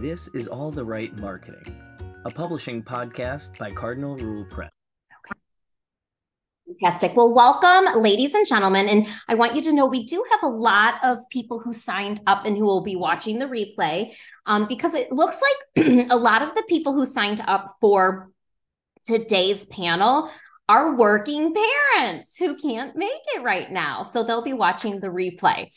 This is All the Write Marketing, a publishing podcast by Cardinal Rule Press. Fantastic. Well, welcome, ladies and gentlemen. And I want you to know we do have a lot of people who signed up and who will be watching the replay um, because it looks like a lot of the people who signed up for today's panel are working parents who can't make it right now. So they'll be watching the replay.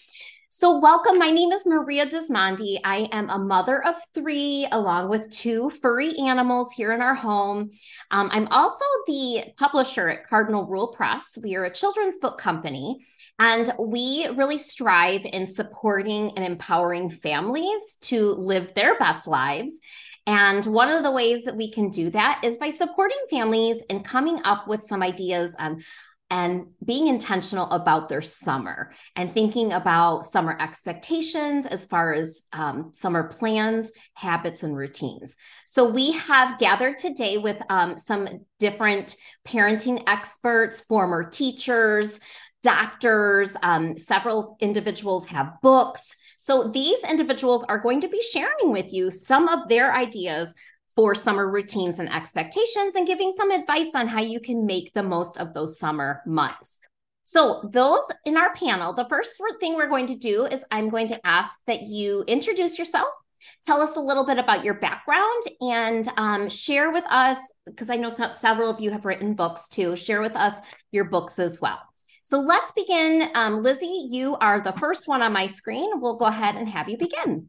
So, welcome. My name is Maria Dismondy. I am a mother of three, along with two furry animals here in our home. Um, I'm also the publisher at Cardinal Rule Press. We are a children's book company, and we really strive in supporting and empowering families to live their best lives. And one of the ways that we can do that is by supporting families and coming up with some ideas on and being intentional about their summer and thinking about summer expectations as far as um, summer plans, habits, and routines. So, we have gathered today with um, some different parenting experts, former teachers, doctors, um, several individuals have books. So, these individuals are going to be sharing with you some of their ideas for summer routines and expectations and giving some advice on how you can make the most of those summer months. So, those in our panel, the first thing we're going to do is I'm going to ask that you introduce yourself, tell us a little bit about your background, and um, share with us, because I know some, several of you have written books too, share with us your books as well. So, let's begin. Um, Lizzie, you are the first one on my screen. We'll go ahead and have you begin.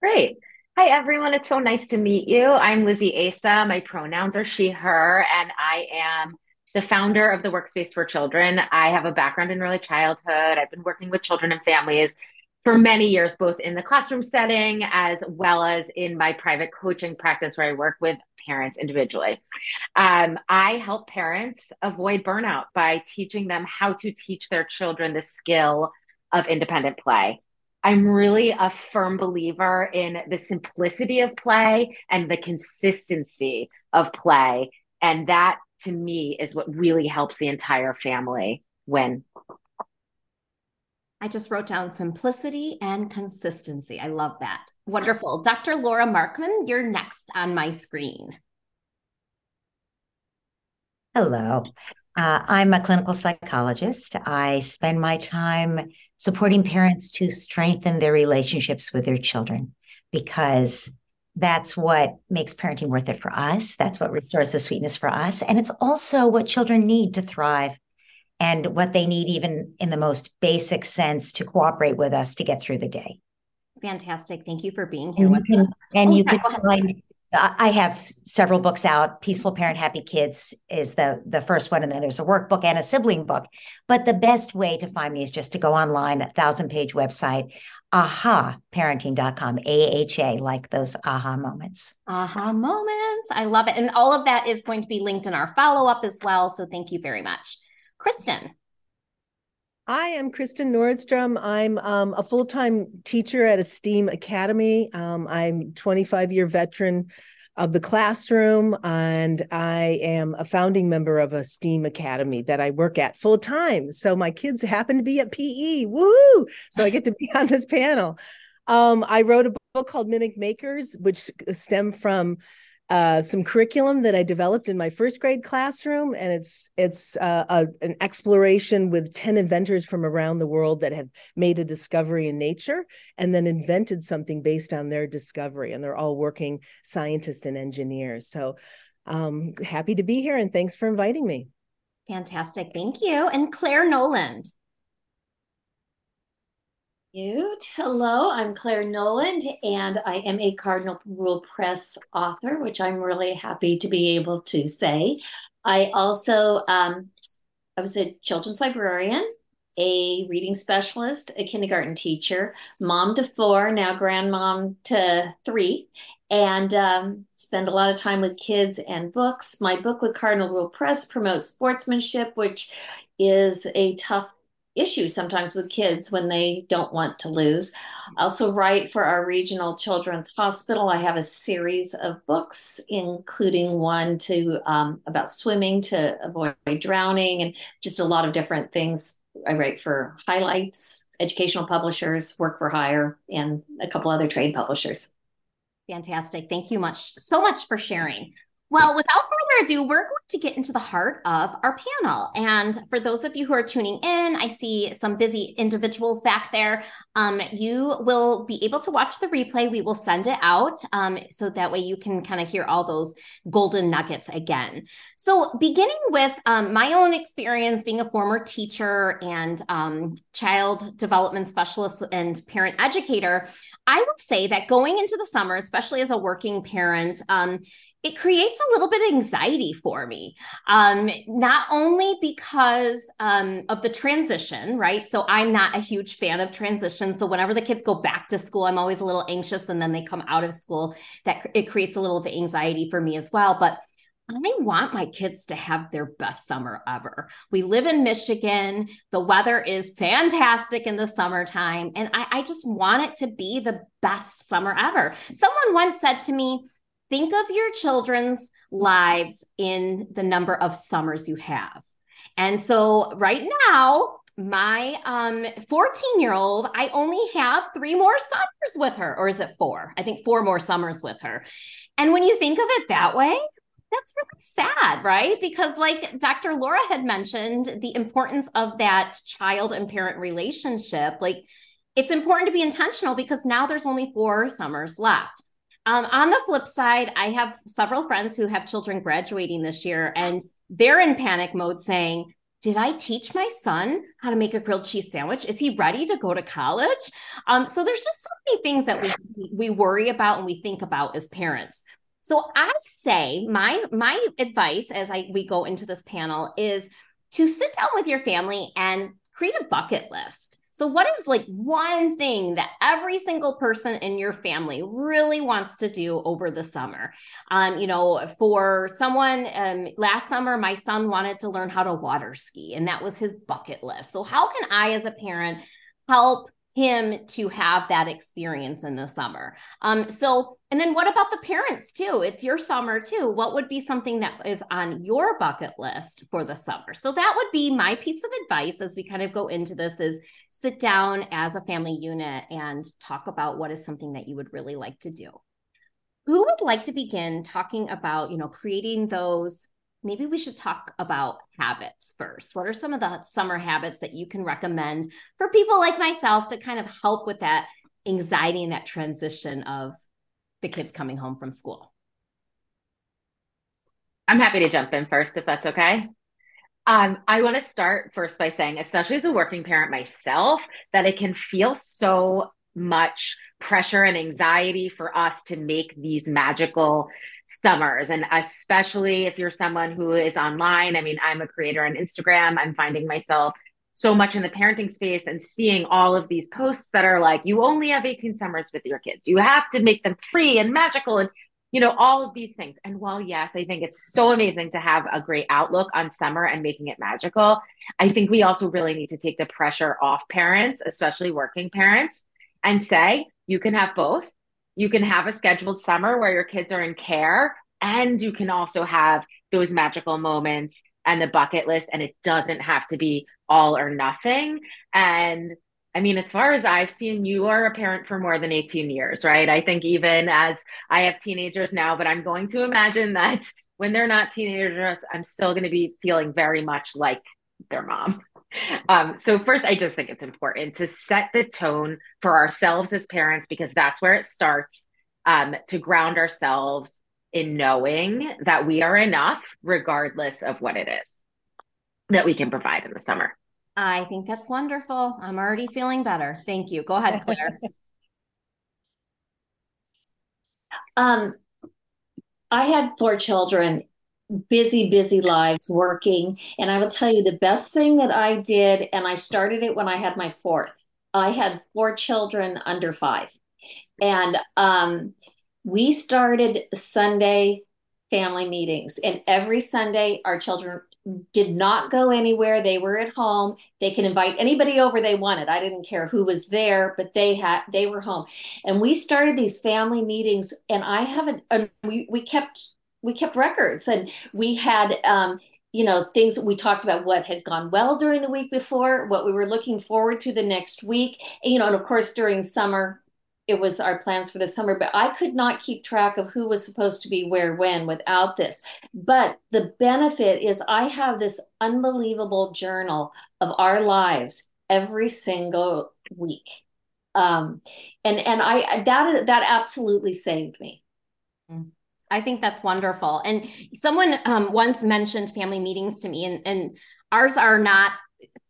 Great. Hi, everyone. It's so nice to meet you. I'm Lizzie Assa. My pronouns are she, her, and I am the founder of the Workspace for Children. I have a background in early childhood. I've been working with children and families for many years, both in the classroom setting as well as in my private coaching practice where I work with parents individually. Um, I help parents avoid burnout by teaching them how to teach their children the skill of independent play. I'm really a firm believer in the simplicity of play and the consistency of play. And that to me is what really helps the entire family win. I just wrote down simplicity and consistency. I love that. Wonderful. Dr. Laura Markham, you're next on my screen. Hello. Uh, I'm a clinical psychologist. I spend my time supporting parents to strengthen their relationships with their children because that's what makes parenting worth it for us. That's what restores the sweetness for us. And it's also what children need to thrive and what they need, even in the most basic sense, to cooperate with us to get through the day. Fantastic. Thank you for being here. And you can, and oh, you can find I have several books out. Peaceful Parent, Happy Kids is the the first one, and then there's a workbook and a sibling book. But the best way to find me is just to go online, a thousand page website, ahaparenting.com, A-H-A, like those aha moments. Aha moments. I love it. And all of that is going to be linked in our follow-up as well. So thank you very much. Kristen. Hi, I'm Kristen Nordstrom. I'm um, a full time teacher at a STEAM Academy. Um, I'm 25 year veteran of the classroom, and I am a founding member of a STEAM Academy that I work at full time. So my kids happen to be at PE. Woo! So I get to be on this panel. Um, I wrote a book called Mimic Makers, which stem from uh, some curriculum that I developed in my first grade classroom, and it's it's uh, a, an exploration with ten inventors from around the world that have made a discovery in nature and then invented something based on their discovery, and they're all working scientists and engineers. So, um, happy to be here, and thanks for inviting me. Fantastic, thank you. And Claire Noland. Hello, I'm Claire Noland, and I am a Cardinal Rule Press author, which I'm really happy to be able to say. I also um, I was a children's librarian, a reading specialist, a kindergarten teacher, mom to four, now grandmom to three, and um, spend a lot of time with kids and books. My book with Cardinal Rule Press promotes sportsmanship, which is a tough issue sometimes with kids when they don't want to lose. I also write for our regional children's hospital. I have a series of books, including one to um, about swimming to avoid drowning, and just a lot of different things. I write for highlights, educational publishers, work for hire, and a couple other trade publishers. Fantastic. Thank you much so much for sharing. Well, without further ado, we're going to get into the heart of our panel. And for those of you who are tuning in, I see some busy individuals back there. Um, you will be able to watch the replay. We will send it out um, so that way you can kind of hear all those golden nuggets again. So, beginning with um, my own experience being a former teacher and um, child development specialist and parent educator, I would say that going into the summer, especially as a working parent, um, it creates a little bit of anxiety for me um, not only because um, of the transition right so i'm not a huge fan of transition so whenever the kids go back to school i'm always a little anxious and then they come out of school that it creates a little bit of anxiety for me as well but I want my kids to have their best summer ever. We live in Michigan. The weather is fantastic in the summertime. And I, I just want it to be the best summer ever. Someone once said to me, think of your children's lives in the number of summers you have. And so right now, my um 14 year old, I only have three more summers with her, or is it four? I think four more summers with her. And when you think of it that way, that's really sad, right? Because, like Dr. Laura had mentioned, the importance of that child and parent relationship, like it's important to be intentional because now there's only four summers left. Um, on the flip side, I have several friends who have children graduating this year, and they're in panic mode saying, did I teach my son how to make a grilled cheese sandwich? Is he ready to go to college? Um, so there's just so many things that we we worry about and we think about as parents. So I say my my advice as I we go into this panel is to sit down with your family and create a bucket list. So, what is like one thing that every single person in your family really wants to do over the summer? Um, you know, for someone um, last summer, my son wanted to learn how to water ski, and that was his bucket list. So, how can I, as a parent, help him to have that experience in the summer. Um, so, and then what about the parents too? It's your summer too. What would be something that is on your bucket list for the summer? So that would be my piece of advice as we kind of go into this is sit down as a family unit and talk about what is something that you would really like to do. Who would like to begin talking about, you know, creating those maybe we should talk about habits first. What are some of the summer habits that you can recommend for people like myself to kind of help with that anxiety and that transition of the kids coming home from school? I'm happy to jump in first if that's okay. Um, I want to start first by saying, especially as a working parent myself, that it can feel so much pressure and anxiety for us to make these magical summers. And especially if you're someone who is online. I mean, I'm a creator on Instagram. I'm finding myself so much in the parenting space and seeing all of these posts that are like, you only have 18 summers with your kids. You have to make them free and magical and, you know, all of these things. And while, yes, I think it's so amazing to have a great outlook on summer and making it magical, I think we also really need to take the pressure off parents, especially working parents, and say, you can have both. You can have a scheduled summer where your kids are in care, and you can also have those magical moments and the bucket list, and it doesn't have to be all or nothing. And I mean, as far as I've seen, you are a parent for more than 18 years, right? I think even as I have teenagers now, but I'm going to imagine that when they're not teenagers, I'm still going to be feeling very much like their mom. Um, so first, I just think it's important to set the tone for ourselves as parents because that's where it starts. Um, to ground ourselves in knowing that we are enough, regardless of what it is that we can provide in the summer. I think that's wonderful. I'm already feeling better. Thank you. Go ahead, Claire. um, I had four children busy, busy lives working. And I will tell you the best thing that I did, and I started it when I had my fourth. I had four children under five. And um, we started Sunday family meetings. And every Sunday, our children did not go anywhere. They were at home. They could invite anybody over they wanted. I didn't care who was there, but they had they were home. And we started these family meetings and I haven't um, we we kept we kept records and we had um, you know things we talked about what had gone well during the week before what we were looking forward to the next week and, you know and of course during summer it was our plans for the summer, but I could not keep track of who was supposed to be where when without this. But the benefit is I have this unbelievable journal of our lives every single week. Um, and and I that that absolutely saved me. I think that's wonderful. And someone um, once mentioned family meetings to me, and, and ours are not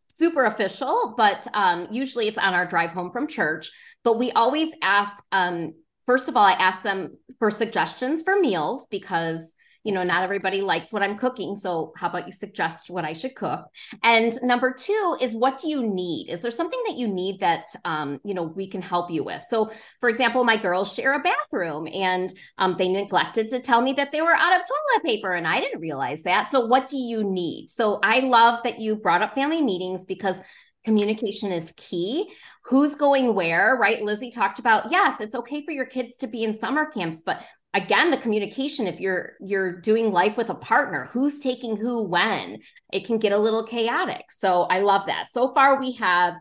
super official, but um, usually it's on our drive home from church. But we always ask, um, first of all, I ask them for suggestions for meals because you know not everybody likes what i'm cooking so how about you suggest what i should cook? And number two is what do you need? Is there something that you need that um, you know we can help you with? So for example my girls share a bathroom and um, they neglected to tell me that they were out of toilet paper and i didn't realize that. So what do you need? So i love that you brought up family meetings because communication is key. Who's going where right? Lizzie talked about yes it's okay for your kids to be in summer camps but again the communication if you're you're doing life with a partner who's taking who when it can get a little chaotic. So i love that. So far we have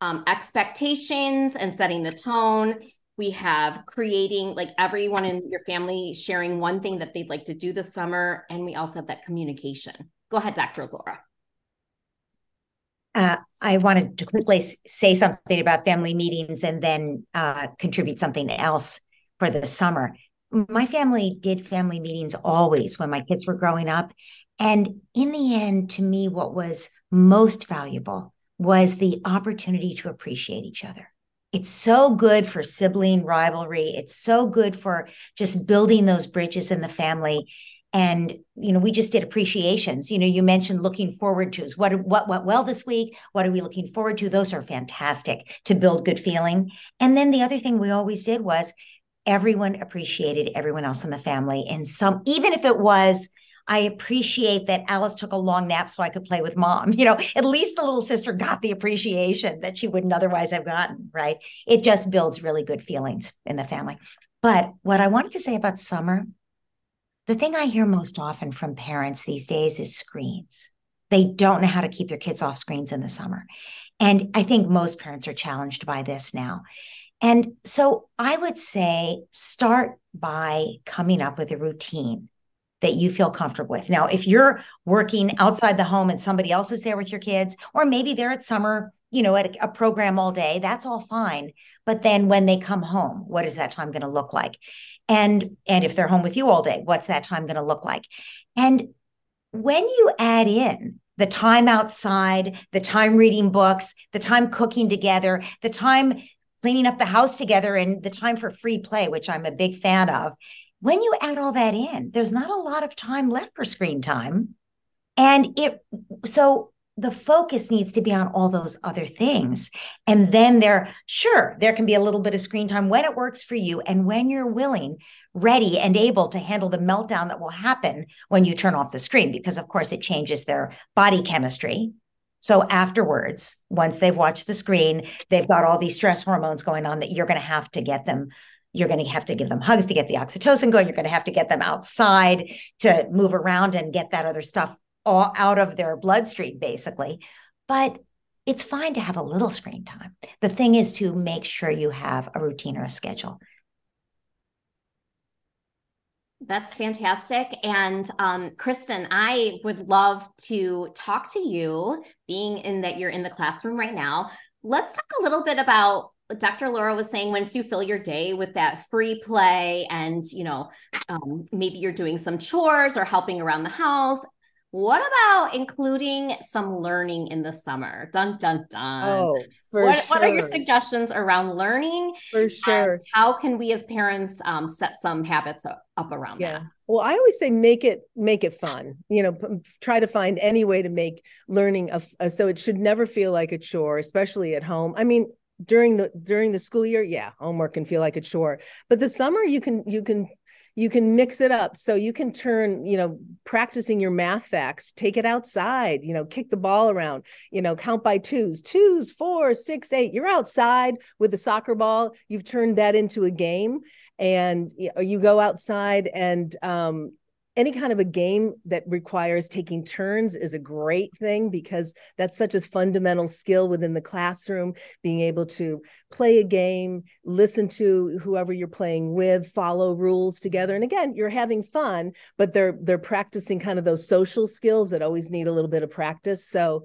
um, expectations and setting the tone. We have creating like everyone in your family sharing one thing that they'd like to do this summer and we also have that communication. Go ahead dr. Laura. Uh, I wanted to quickly say something about family meetings and then uh, contribute something else for the summer my family did family meetings always when my kids were growing up. And in the end, to me, what was most valuable was the opportunity to appreciate each other. It's so good for sibling rivalry. It's so good for just building those bridges in the family. And you know, we just did appreciations. You know, you mentioned looking forward to. What what went well this week? What are we looking forward to? Those are fantastic to build good feeling. And then the other thing we always did was everyone appreciated everyone else in the family. And some, even if it was, I appreciate that Alice took a long nap so I could play with mom. You know, at least the little sister got the appreciation that she wouldn't otherwise have gotten, right? It just builds really good feelings in the family. But what I wanted to say about summer, the thing I hear most often from parents these days is screens. They don't know how to keep their kids off screens in the summer. And I think most parents are challenged by this now. And so I would say start by coming up with a routine that you feel comfortable with. Now, if you're working outside the home and somebody else is there with your kids, or maybe they're at summer, you know, at a, program all day, that's all fine. But then when they come home, what is that time going to look like? And and if they're home with you all day, what's that time going to look like? And when you add in the time outside, the time reading books, the time cooking together, the time cleaning up the house together and the time for free play, which I'm a big fan of. When you add all that in, there's not a lot of time left for screen time. And it, so the focus needs to be on all those other things. And then there, sure, there can be a little bit of screen time when it works for you and when you're willing, ready, and able to handle the meltdown that will happen when you turn off the screen, because of course it changes their body chemistry so afterwards, once they've watched the screen, they've got all these stress hormones going on that you're going to have to get them. You're going to have to give them hugs to get the oxytocin going. You're going to have to get them outside to move around and get that other stuff all out of their bloodstream, basically. But it's fine to have a little screen time. The thing is to make sure you have a routine or a schedule. That's fantastic. And um, Kristen, I would love to talk to you, being in that you're in the classroom right now. Let's talk a little bit about Dr. Laura was saying once you fill your day with that free play and you know um, maybe you're doing some chores or helping around the house what about including some learning in the summer? Dun dun dun. Oh, for what, sure. what are your suggestions around learning? For sure. how can we as parents um, set some habits up, up around yeah. that? Well, I always say make it make it fun. You know, p- try to find any way to make learning a, a so it should never feel like a chore, especially at home. I mean, during the during the school year, yeah, homework can feel like a chore. But the summer, you can you can you can mix it up. So you can turn you know practicing your math facts take it outside you know kick the ball around you know count by twos twos four six eight you're outside with the soccer ball. You've turned that into a game and you go outside and um, any kind of a game that requires taking turns is a great thing because that's such a fundamental skill within the classroom being able to play a game listen to whoever you're playing with follow rules together. And again you're having fun but they're they're practicing kind of those social skills that always need a little bit of practice. So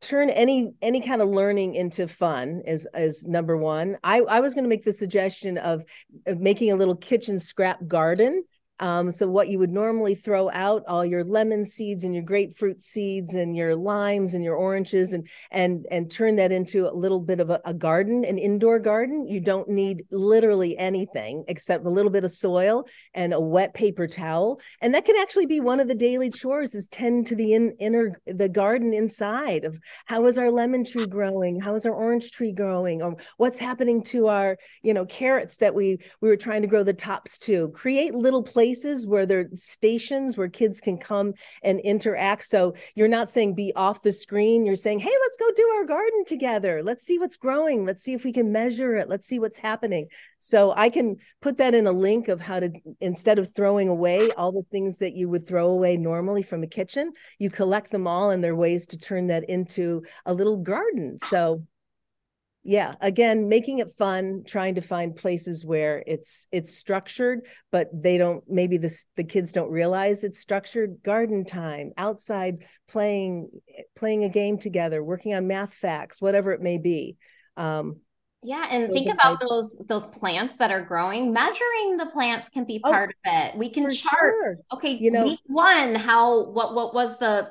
turn any any kind of learning into fun is is number one. I i was going to make the suggestion of, of making a little kitchen scrap garden um, so what you would normally throw out, all your lemon seeds and your grapefruit seeds and your limes and your oranges, and and and turn that into a little bit of a, a garden, an indoor garden. You don't need literally anything except a little bit of soil and a wet paper towel, and that can actually be one of the daily chores: is tend to the in, inner the garden inside of how is our lemon tree growing, how is our orange tree growing, or what's happening to our you know carrots that we we were trying to grow the tops to. Create little places where there are stations where kids can come and interact. So you're not saying be off the screen. You're saying, hey, let's go do our garden together. Let's see what's growing. Let's see if we can measure it. Let's see what's happening. So I can put that in a link of how to, instead of throwing away all the things that you would throw away normally from a kitchen, you collect them all and there are ways to turn that into a little garden. So yeah again making it fun trying to find places where it's it's structured but they don't maybe this the kids don't realize it's structured garden time outside playing playing a game together working on math facts whatever it may be um, yeah, and think about those those plants that are growing. Measuring the plants can be oh, part oh, of it. We can chart. Sure. Okay, you know, week one, how what what was the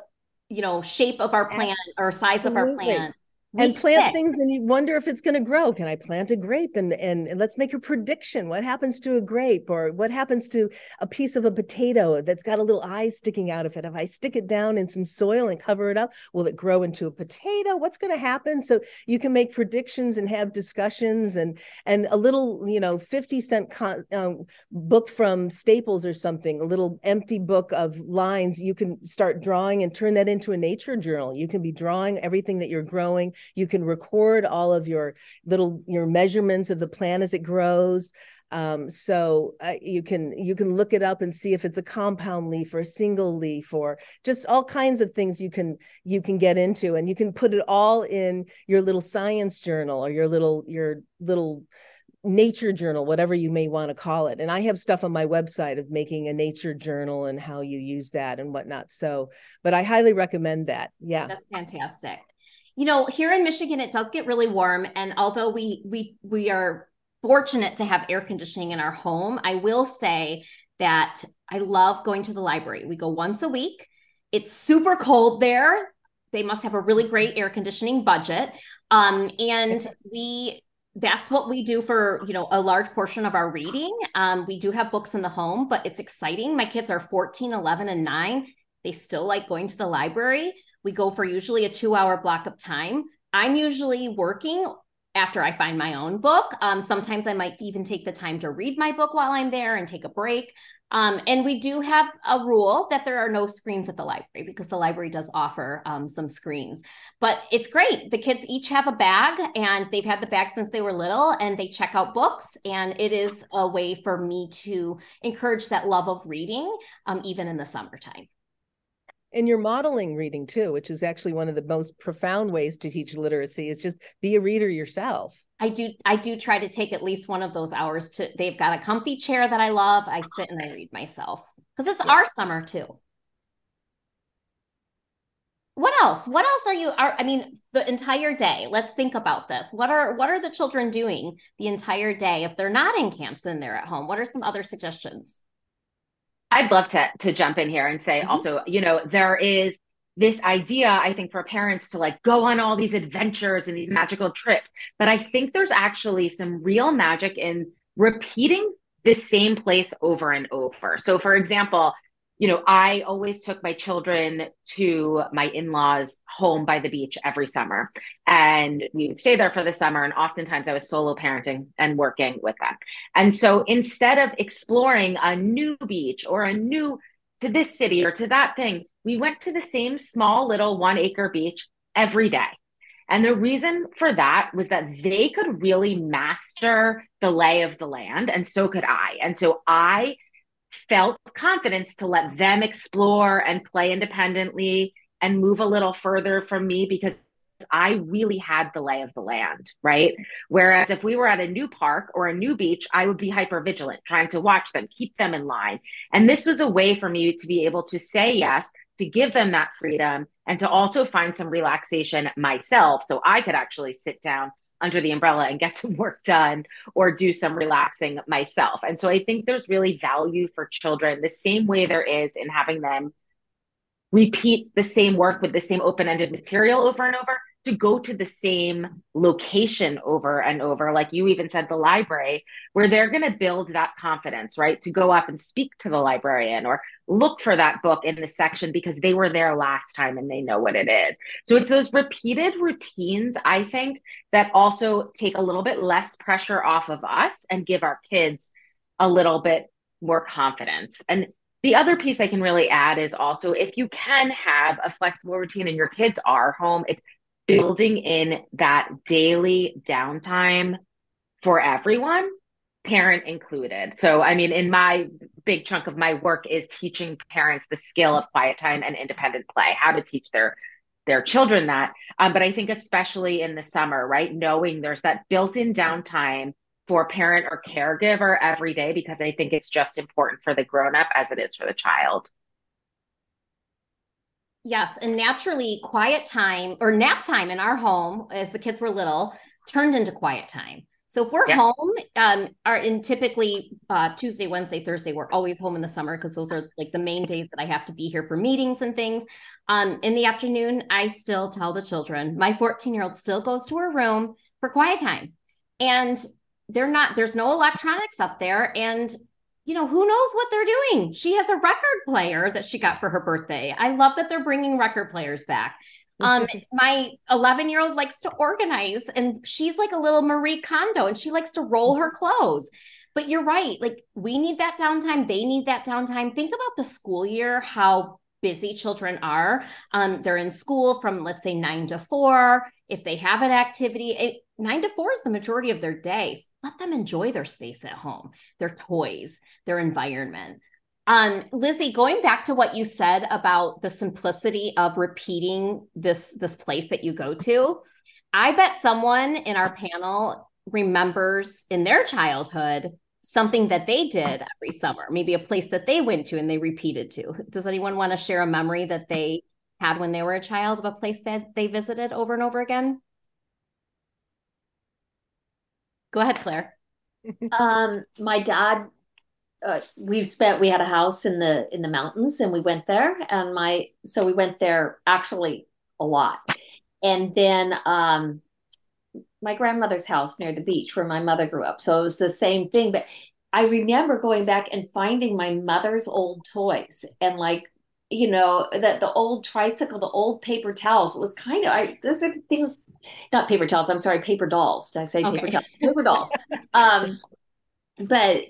you know shape of our plant or size of our plant? And plant things and you wonder if it's going to grow. Can i plant a grape? And, and, and let's make a prediction. What happens to a grape? Or what happens to a piece of a potato that's got a little eye sticking out of it? If i stick it down in some soil and cover it up will it grow into a potato? What's going to happen? So you can make predictions and have discussions and and a little you know 50 cent con, um, book from staples or something a little empty book of lines you can start drawing and turn that into a nature journal. You can be drawing everything that you're growing you can record all of your little your measurements of the plant as it grows. Um, so uh, you can you can look it up and see if it's a compound leaf or a single leaf or just all kinds of things you can you can get into. And you can put it all in your little science journal or your little your little nature journal whatever you may want to call it. And i have stuff on my website of making a nature journal and how you use that and whatnot. So but i highly recommend that. Yeah. That's fantastic you know, here in Michigan, it does get really warm. And although we we we are fortunate to have air conditioning in our home, I will say that I love going to the library. We go once a week. It's super cold there. They must have a really great air conditioning budget. Um, and we that's what we do for you know a large portion of our reading um, we do have books in the home but it's exciting my kids are 14 11 and 9 they still like going to the library we go for usually a two hour block of time. I'm usually working after I find my own book. Um, sometimes I might even take the time to read my book while I'm there and take a break. Um, and we do have a rule that there are no screens at the library because the library does offer um, some screens. But it's great. The kids each have a bag and they've had the bag since they were little and they check out books. And it is a way for me to encourage that love of reading, um, even in the summertime and you're modeling reading too which is actually one of the most profound ways to teach literacy is just be a reader yourself. I do i do try to take at least one of those hours to they've got a comfy chair that i love i sit and i read myself. Because it's yeah. our summer too. What else? What else are you are i mean the entire day let's think about this. What are what are the children doing the entire day if they're not in camps and they're at home? What are some other suggestions I'd love to to jump in here and say mm-hmm. also, you know, there is this idea I think for parents to like go on all these adventures and these magical trips, but I think there's actually some real magic in repeating the same place over and over. So for example, you know, I always took my children to my in laws' home by the beach every summer. And we would stay there for the summer. And oftentimes I was solo parenting and working with them. And so instead of exploring a new beach or a new to this city or to that thing, we went to the same small little one acre beach every day. And the reason for that was that they could really master the lay of the land. And so could I. And so I felt confidence to let them explore and play independently and move a little further from me because I really had the lay of the land, right? Whereas if we were at a new park or a new beach, I would be hyper vigilant, trying to watch them, keep them in line. And this was a way for me to be able to say yes, to give them that freedom, and to also find some relaxation myself so I could actually sit down under the umbrella and get some work done or do some relaxing myself. And so I think there's really value for children the same way there is in having them repeat the same work with the same open-ended material over and over to go to the same location over and over like you even said the library where they're going to build that confidence right? To go up and speak to the librarian or look for that book in the section because they were there last time and they know what it is. So it's those repeated routines i think that also take a little bit less pressure off of us and give our kids a little bit more confidence. And the other piece I can really add is also if you can have a flexible routine and your kids are home, it's building in that daily downtime for everyone, parent included. So, I mean, in my big chunk of my work is teaching parents the skill of quiet time and independent play, how to teach their their children that. Um, but I think especially in the summer, right, knowing there's that built-in downtime for parent or caregiver every day because I think it's just important for the grown up as it is for the child. Yes, and naturally, quiet time or nap time in our home, as the kids were little, turned into quiet time. So if we're yeah. home, um, are in typically uh, Tuesday, Wednesday, Thursday, we're always home in the summer because those are like the main days that I have to be here for meetings and things. Um, in the afternoon, I still tell the children. My 14 year old still goes to her room for quiet time, and they're not. There's no electronics up there, and you know, who knows what they're doing? She has a record player that she got for her birthday. I love that they're bringing record players back. Um, my 11 year old likes to organize, and she's like a little Marie Kondo, and she likes to roll her clothes. But you're right. Like, we need that downtime. They need that downtime. Think about the school year, how busy children are. Um, they're in school from, let's say, nine to four. If they have an activity, it, nine to four is the majority of their days. Let them enjoy their space at home, their toys, their environment. Um, Lizzie, going back to what you said about the simplicity of repeating this this place that you go to, I bet someone in our panel remembers in their childhood something that they did every summer, maybe a place that they went to and they repeated to. Does anyone want to share a memory that they had when they were a child of a place that they visited over and over again? Go ahead, Claire. um, my dad, uh, we've spent. We had a house in the in the mountains, and we went there. And my so we went there actually a lot. And then um, my grandmother's house near the beach where my mother grew up. So it was the same thing. But I remember going back and finding my mother's old toys and like you know that the old tricycle the old paper towels was kind of i those are things not paper towels i'm sorry paper dolls. Did i say okay. paper towels? Paper dolls. Um but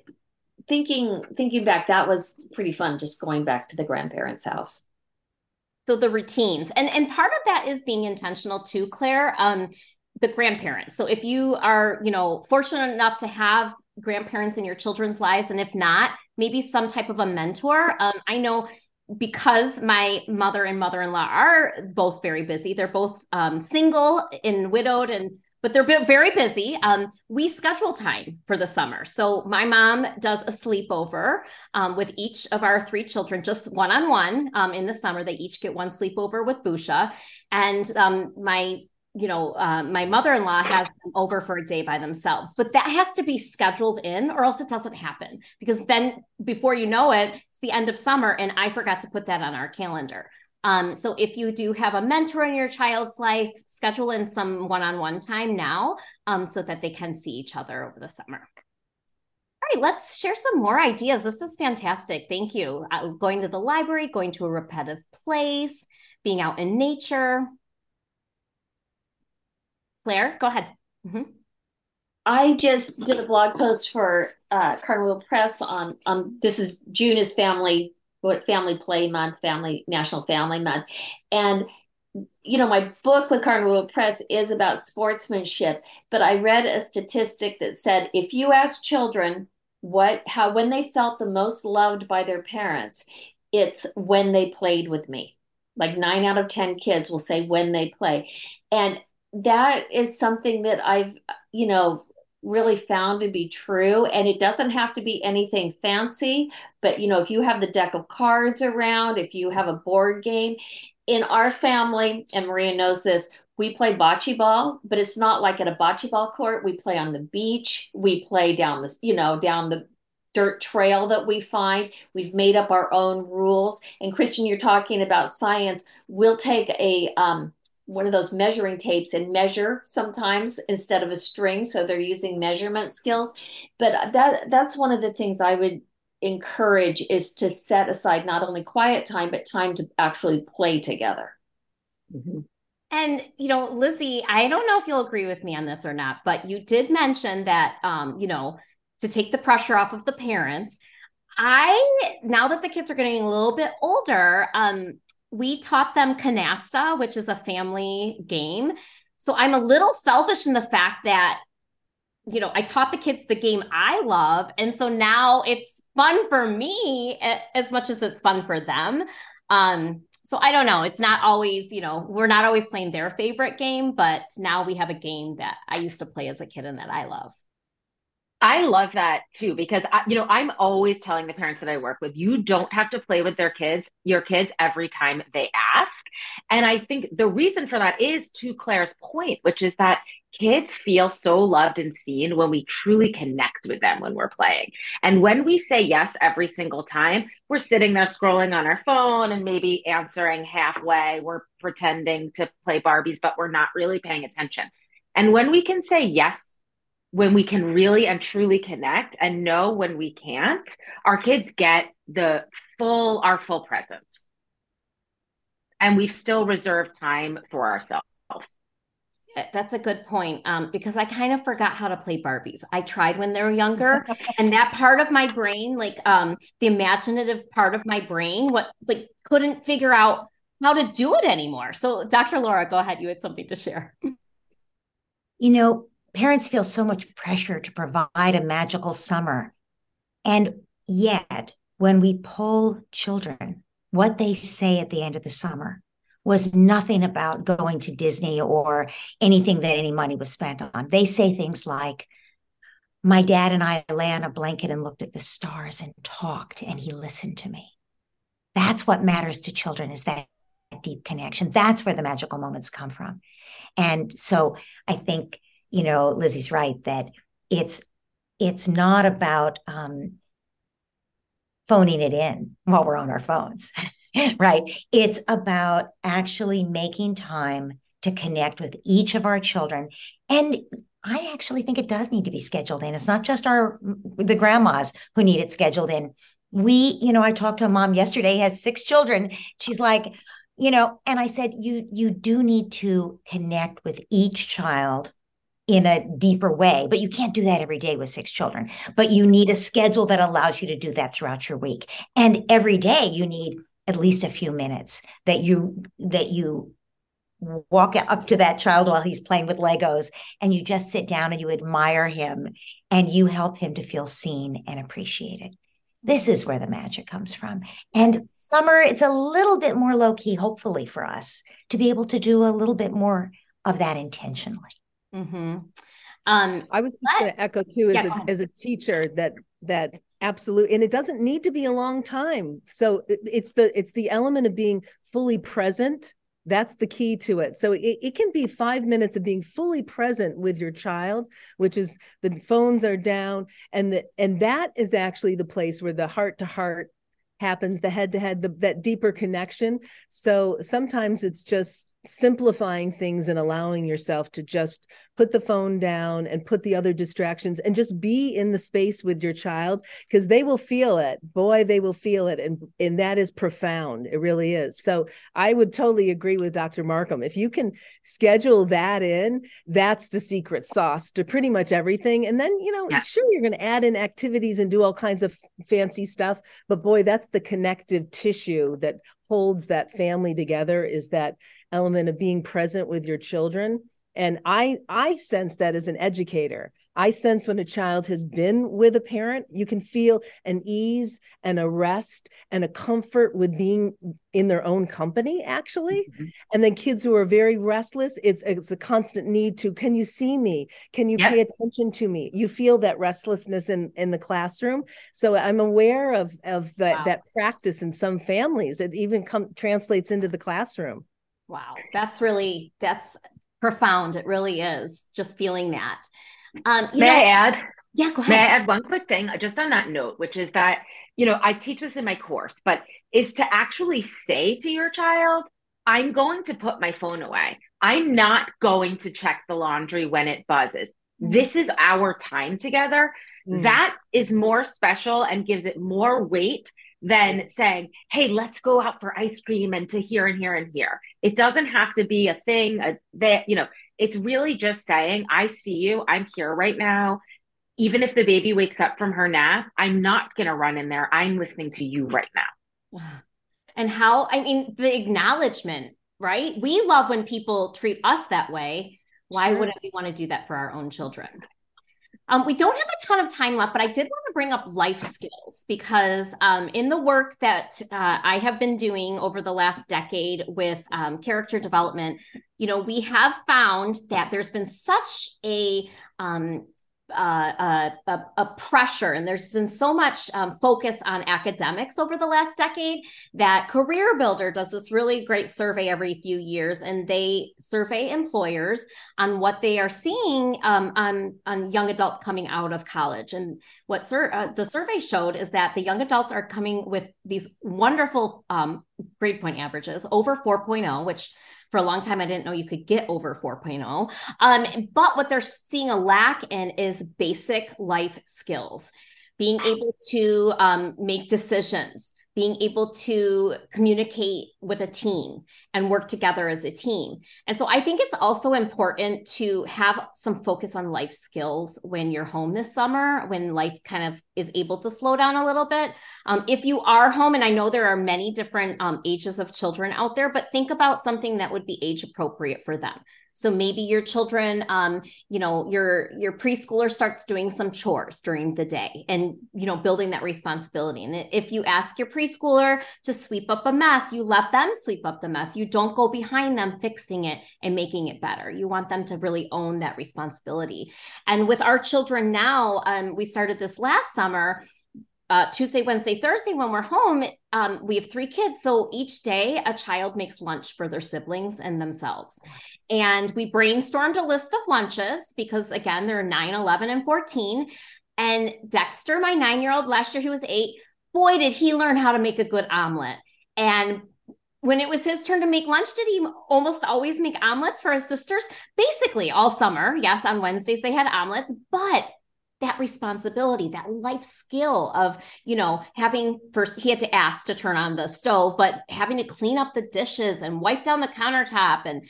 thinking thinking back that was pretty fun just going back to the grandparents house. So the routines and and part of that is being intentional too claire um the grandparents. So if you are you know fortunate enough to have grandparents in your children's lives and if not maybe some type of a mentor. Um, i know because my mother and mother-in-law are both very busy they're both um, single and widowed and but they're very busy. Um, we schedule time for the summer. So my mom does a sleepover um, with each of our three children just one-on-one um, in the summer. They each get one sleepover with busha. And um, my you know, uh, my mother in law has them over for a day by themselves, but that has to be scheduled in or else it doesn't happen because then before you know it, it's the end of summer and I forgot to put that on our calendar. Um, so if you do have a mentor in your child's life, schedule in some one on one time now um, so that they can see each other over the summer. All right, let's share some more ideas. This is fantastic. Thank you. Uh, going to the library, going to a repetitive place, being out in nature. Claire, go ahead. Mm-hmm. I just did a blog post for uh, Cardinal Press on on this is June is family what family play month, family national family month, and you know my book with Cardinal Press is about sportsmanship. But I read a statistic that said if you ask children what how when they felt the most loved by their parents it's when they played with me like 9 out of 10 kids will say when they play and that is something that I've you know really found to be true. And it doesn't have to be anything fancy but you know if you have the deck of cards around if you have a board game in our family and maria knows this we play bocce ball but it's not like at a bocce ball court. We play on the beach. We play down the you know down the dirt trail that we find. We've made up our own rules. And kristen you're talking about science. We'll take a um, one of those measuring tapes and measure sometimes instead of a string so they're using measurement skills. But that that's one of the things i would encourage is to set aside not only quiet time but time to actually play together. Mm-hmm. and you know lizzie i don't know if you'll agree with me on this or not but you did mention that um you know to take the pressure off of the parents. I now that the kids are getting a little bit older, um, we taught them canasta, which is a family game. So I'm a little selfish in the fact that, you know, I taught the kids the game I love. And so now it's fun for me as much as it's fun for them. Um, so I don't know. It's not always, you know, we're not always playing their favorite game, but now we have a game that I used to play as a kid and that I love. I love that too because I, you know I'm always telling the parents that I work with you don't have to play with their kids your kids every time they ask. And I think the reason for that is to Claire's point which is that kids feel so loved and seen when we truly connect with them when we're playing. And when we say yes every single time we're sitting there scrolling on our phone and maybe answering halfway. We're pretending to play Barbies but we're not really paying attention. And when we can say yes when we can really and truly connect and know when we can't, our kids get the full, our full presence. And we still reserve time for ourselves. That's a good point um, because I kind of forgot how to play Barbies. I tried when they were younger, and that part of my brain, like um, the imaginative part of my brain, what like couldn't figure out how to do it anymore. So, Dr. Laura, go ahead. You had something to share. You know, parents feel so much pressure to provide a magical summer. And yet, when we pull children, what they say at the end of the summer was nothing about going to Disney or anything that any money was spent on. They say things like, My dad and I lay on a blanket and looked at the stars and talked, and he listened to me. That's what matters to children is that deep connection. That's where the magical moments come from. And so I think you know, Lizzie's right that it's it's not about um, phoning it in while we're on our phones, right? It's about actually making time to connect with each of our children. And I actually think it does need to be scheduled in. It's not just our the grandmas who need it scheduled in. We, you know, I talked to a mom yesterday has six children. She's like, you know, and I said you you do need to connect with each child in a deeper way. But you can't do that every day with six children. But you need a schedule that allows you to do that throughout your week. And every day you need at least a few minutes that you that you walk up to that child while he's playing with Legos and you just sit down and you admire him and you help him to feel seen and appreciated. This is where the magic comes from. And summer, it's a little bit more low key, hopefully, for us to be able to do a little bit more of that intentionally. Mm-hmm. Um, I was just going to echo too as yeah, a as a teacher that that absolutely, and it doesn't need to be a long time. So it, it's the it's the element of being fully present. That's the key to it. So it, it can be five minutes of being fully present with your child, which is the phones are down, and the and that is actually the place where the heart to heart happens, the head to head, the that deeper connection. So sometimes it's just simplifying things and allowing yourself to just put the phone down and put the other distractions and just be in the space with your child because they will feel it. Boy they will feel it and and that is profound. It really is. So i would totally agree with dr markham. If you can schedule that in that's the secret sauce to pretty much everything. And then you know yeah. sure you're going to add in activities and do all kinds of fancy stuff but boy that's the connective tissue that holds that family together is that element of being present with your children. And i i sense that as an educator I sense when a child has been with a parent, you can feel an ease and a rest and a comfort with being in their own company, actually. Mm-hmm. And then kids who are very restless, it's it's a constant need to, can you see me? Can you yep. pay attention to me? You feel that restlessness in, in the classroom. So I'm aware of of that wow. that practice in some families. It even come translates into the classroom. Wow. That's really that's profound. It really is just feeling that. Um, May know, I add? Yeah, go ahead. May I add one quick thing just on that note, which is that, you know, I teach this in my course, but is to actually say to your child, I'm going to put my phone away. I'm not going to check the laundry when it buzzes. Mm. This is our time together. Mm. That is more special and gives it more weight than saying, hey, let's go out for ice cream and to here and here and here. It doesn't have to be a thing a, that, you know, it's really just saying, I see you. I'm here right now. Even if the baby wakes up from her nap, I'm not going to run in there. I'm listening to you right now. And how, I mean, the acknowledgement, right? We love when people treat us that way. Why sure. wouldn't we want to do that for our own children? Um, we don't have a ton of time left, but I did want to bring up life skills because um, in the work that uh, I have been doing over the last decade with um, character development, you know, we have found that there's been such a um, uh, a, a, pressure, and there's been so much um, focus on academics over the last decade that Career Builder does this really great survey every few years, and they survey employers on what they are seeing um, on on young adults coming out of college. And what sur- uh, the survey showed is that the young adults are coming with these wonderful um, grade point averages over 4.0, which for a long time, I didn't know you could get over 4.0. Um, but what they're seeing a lack in is basic life skills, being able to um, make decisions, being able to communicate with a team and work together as a team. And so I think it's also important to have some focus on life skills when you're home this summer, when life kind of is able to slow down a little bit. Um, if you are home, and I know there are many different um, ages of children out there, but think about something that would be age appropriate for them. So maybe your children, um, you know, your your preschooler starts doing some chores during the day, and you know, building that responsibility. And if you ask your preschooler to sweep up a mess, you let them sweep up the mess. You don't go behind them fixing it and making it better. You want them to really own that responsibility. And with our children now, um, we started this last summer uh, Tuesday, Wednesday, Thursday, when we're home, um, we have three kids. So each day, a child makes lunch for their siblings and themselves. And we brainstormed a list of lunches because, again, they're 9, 11, and 14. And Dexter, my nine year old, last year he was eight, boy, did he learn how to make a good omelet. And when it was his turn to make lunch, did he almost always make omelets for his sisters? Basically, all summer. Yes, on Wednesdays they had omelets, but that responsibility, that life skill of, you know, having first, he had to ask to turn on the stove, but having to clean up the dishes and wipe down the countertop. And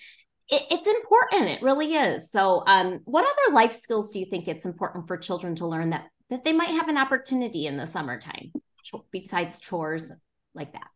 it, it's important. It really is. So, um, what other life skills do you think it's important for children to learn that, that they might have an opportunity in the summertime besides chores like that?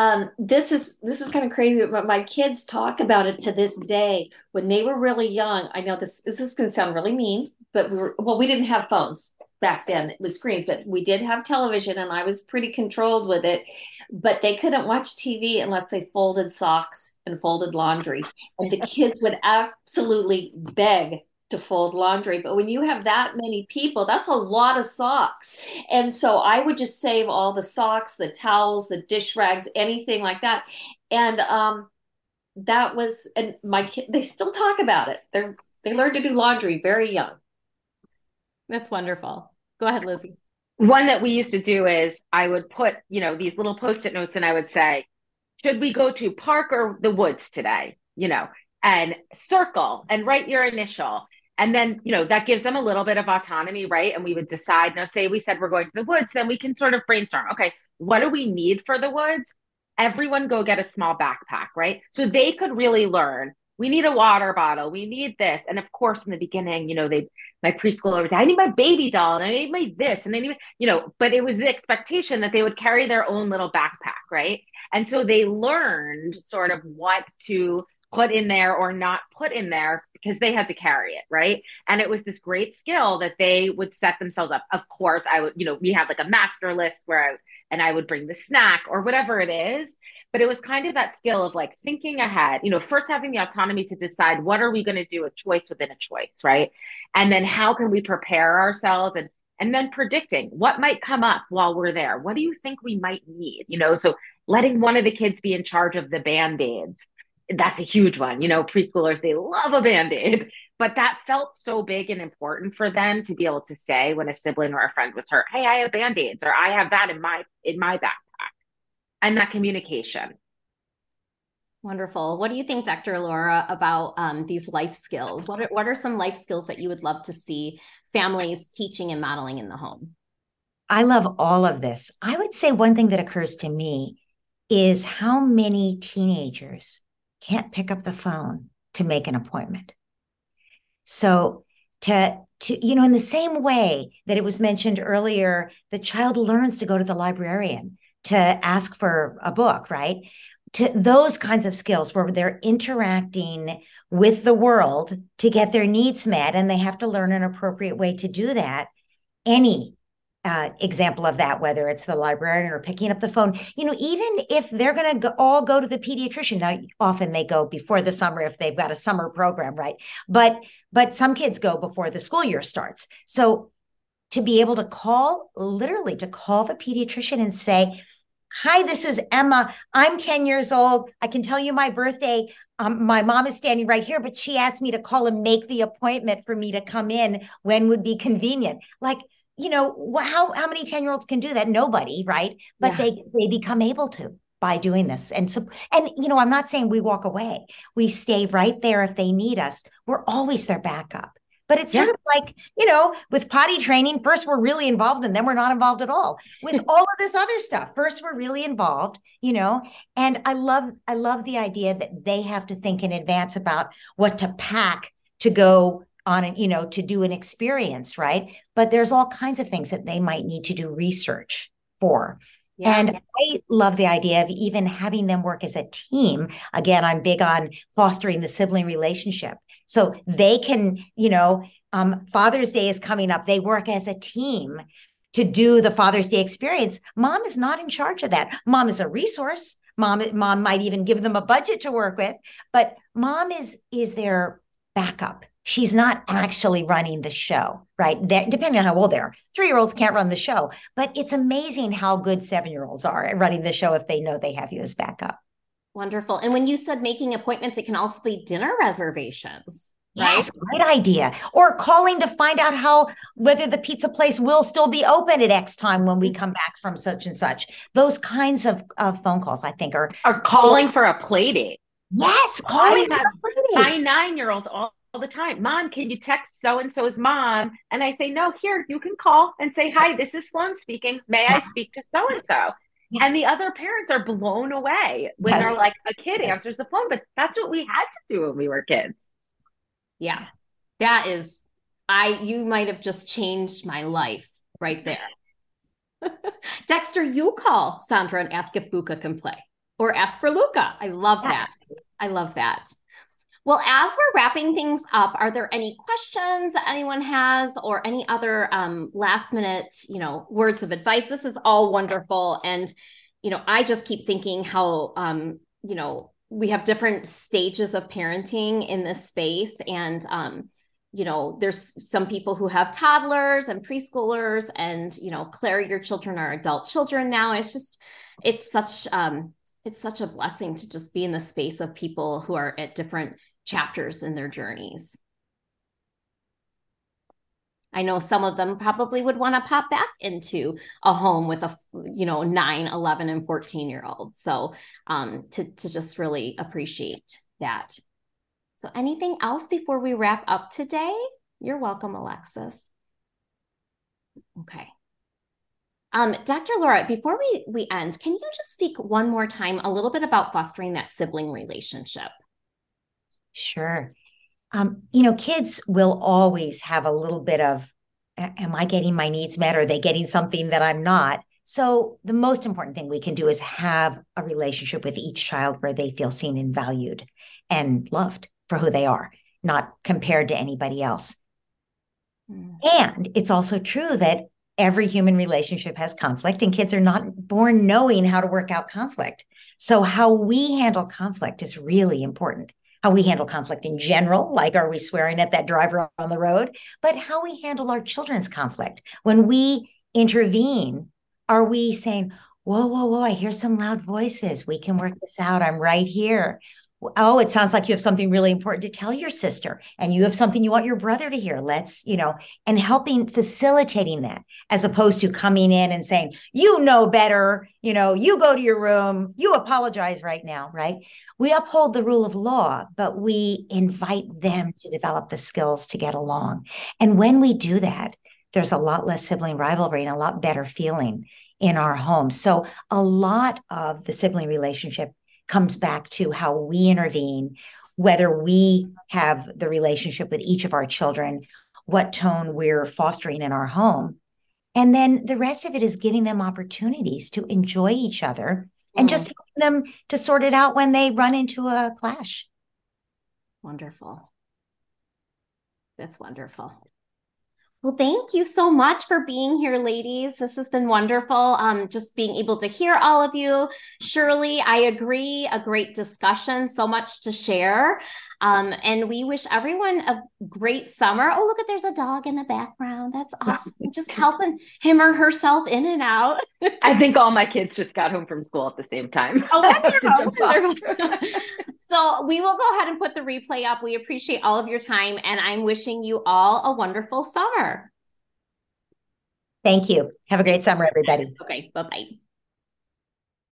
Um, this is this is kind of crazy, but my kids talk about it to this day. When they were really young, I know this this is going to sound really mean, but we were well, we didn't have phones back then with screens, but we did have television, and I was pretty controlled with it. But they couldn't watch TV unless they folded socks and folded laundry, and the kids would absolutely beg to fold laundry. But when you have that many people, that's a lot of socks. And so I would just save all the socks, the towels, the dish rags, anything like that. And um, that was, and my kid, they still talk about it. They're, they learned to do laundry very young. That's wonderful. Go ahead, Lizzie. One that we used to do is I would put, you know, these little post it notes and I would say, should we go to park or the woods today? You know, and circle and write your initial and then, you know, that gives them a little bit of autonomy, right? And we would decide, now say we said we're going to the woods, then we can sort of brainstorm, okay, what do we need for the woods? Everyone go get a small backpack, right? So they could really learn. We need a water bottle. We need this. And of course, in the beginning, you know, they, my preschooler I need my baby doll and I need my this and I need, you know, but it was the expectation that they would carry their own little backpack, right? And so they learned sort of what to put in there or not put in there because they had to carry it, right? And it was this great skill that they would set themselves up. Of course, I would, you know, we had like a master list where I and I would bring the snack or whatever it is, but it was kind of that skill of like thinking ahead, you know, first having the autonomy to decide what are we going to do a choice within a choice, right? And then how can we prepare ourselves and and then predicting what might come up while we're there. What do you think we might need? You know, so letting one of the kids be in charge of the band-aids that's a huge one. You know, preschoolers, they love a band aid, but that felt so big and important for them to be able to say when a sibling or a friend was hurt, Hey, I have band aids or I have that in my, in my backpack and that communication. Wonderful. What do you think, Dr. Laura, about um, these life skills? What are, what are some life skills that you would love to see families teaching and modeling in the home? I love all of this. I would say one thing that occurs to me is how many teenagers can't pick up the phone to make an appointment. So to to you know in the same way that it was mentioned earlier the child learns to go to the librarian to ask for a book right to those kinds of skills where they're interacting with the world to get their needs met and they have to learn an appropriate way to do that any uh, example of that, whether it's the librarian or picking up the phone. You know, even if they're going to all go to the pediatrician, now often they go before the summer if they've got a summer program, right? But but some kids go before the school year starts. So to be able to call, literally to call the pediatrician and say, Hi, this is Emma. I'm 10 years old. I can tell you my birthday. Um, my mom is standing right here, but she asked me to call and make the appointment for me to come in when would be convenient. Like you know how how many 10 year olds can do that? Nobody right? But yeah. they they become able to by doing this. And so and you know i'm not saying we walk away. We stay right there if they need us. We're always their backup. But it's yeah. sort of like you know with potty training first we're really involved and then we're not involved at all. With all of this other stuff first we're really involved you know and i love i love the idea that they have to think in advance about what to pack to go on you know to do an experience right but there's all kinds of things that they might need to do research for yeah. And I love the idea of even having them work as a team. Again, I'm big on fostering the sibling relationship. So they can, you know, um, Father's Day is coming up. They work as a team to do the Father's Day experience. Mom is not in charge of that. Mom is a resource. Mom, mom might even give them a budget to work with, but mom is is their backup she's not actually running the show, right? They're, depending on how old they are. Three year olds can't run the show, but it's amazing how good seven year olds are at running the show if they know they have you as backup. Wonderful. And when you said making appointments, it can also be dinner reservations. Right? Yes, great idea. Or calling to find out how whether the pizza place will still be open at X time when we mm-hmm. come back from such and such. Those kinds of, of phone calls, I think, are are calling for a play date. Yes, calling for a I my nine year olds all all the time, Mom, can you text so and so's mom? And I say, No, here, you can call and say, Hi, this is Sloan speaking. May I speak to so and so? And the other parents are blown away when yes. they're like, A kid yes. answers the phone, but that's what we had to do when we were kids. Yeah. That is, I, you might have just changed my life right there. Dexter, you call Sandra and ask if Luca can play or ask for Luca. I love that. I love that. Well, as we're wrapping things up, are there any questions that anyone has or any other um, last minute, you know, words of advice? This is all wonderful. And, you know, I just keep thinking how, um, you know, we have different stages of parenting in this space. And, um, you know, there's some people who have toddlers and preschoolers, and, you know, Claire, your children are adult children now. It's just, it's such, um, it's such a blessing to just be in the space of people who are at different chapters in their journeys. I know some of them probably would want to pop back into a home with a, you know, 9, 11, and 14 year old. So um, to, to just really appreciate that. So anything else before we wrap up today? You're welcome, Alexis. Okay. Um, Dr. Laura, before we, we end, can you just speak one more time a little bit about fostering that sibling relationship? Sure. Um, you know, kids will always have a little bit of, am I getting my needs met? Are they getting something that I'm not? So, the most important thing we can do is have a relationship with each child where they feel seen and valued. and loved for who they are, not compared to anybody else. Mm. And it's also true that every human relationship has conflict, and kids are not born knowing how to work out conflict. So, how we handle conflict is really important. How we handle conflict in general, like are we swearing at that driver on the road, but how we handle our children's conflict. When we intervene, are we saying, Whoa, whoa, whoa, I hear some loud voices. We can work this out. I'm right here oh it sounds like you have something really important to tell your sister and you have something you want your brother to hear. Let's you know and helping facilitating that as opposed to coming in and saying you know better you know you go to your room you apologize right now right? We uphold the rule of law but we invite them to develop the skills to get along. And when we do that there's a lot less sibling rivalry and a lot better feeling in our home. So a lot of the sibling relationship comes back to how we intervene, whether we have the relationship with each of our children, what tone we're fostering in our home. And then the rest of it is giving them opportunities to enjoy each other and mm. just helping them to sort it out when they run into a clash. Wonderful. That's wonderful. Well, thank you so much for being here, ladies. This has been wonderful. Um, just being able to hear all of you. Shirley, I agree. A great discussion, so much to share. Um, and we wish everyone a great summer. Oh, look at there's a dog in the background. That's awesome. just helping him or herself in and out. I think all my kids just got home from school at the same time. Oh, so we will go ahead and put the replay up. We appreciate all of your time, and I'm wishing you all a wonderful summer. Thank you. Have a great summer, everybody. Okay. Bye bye.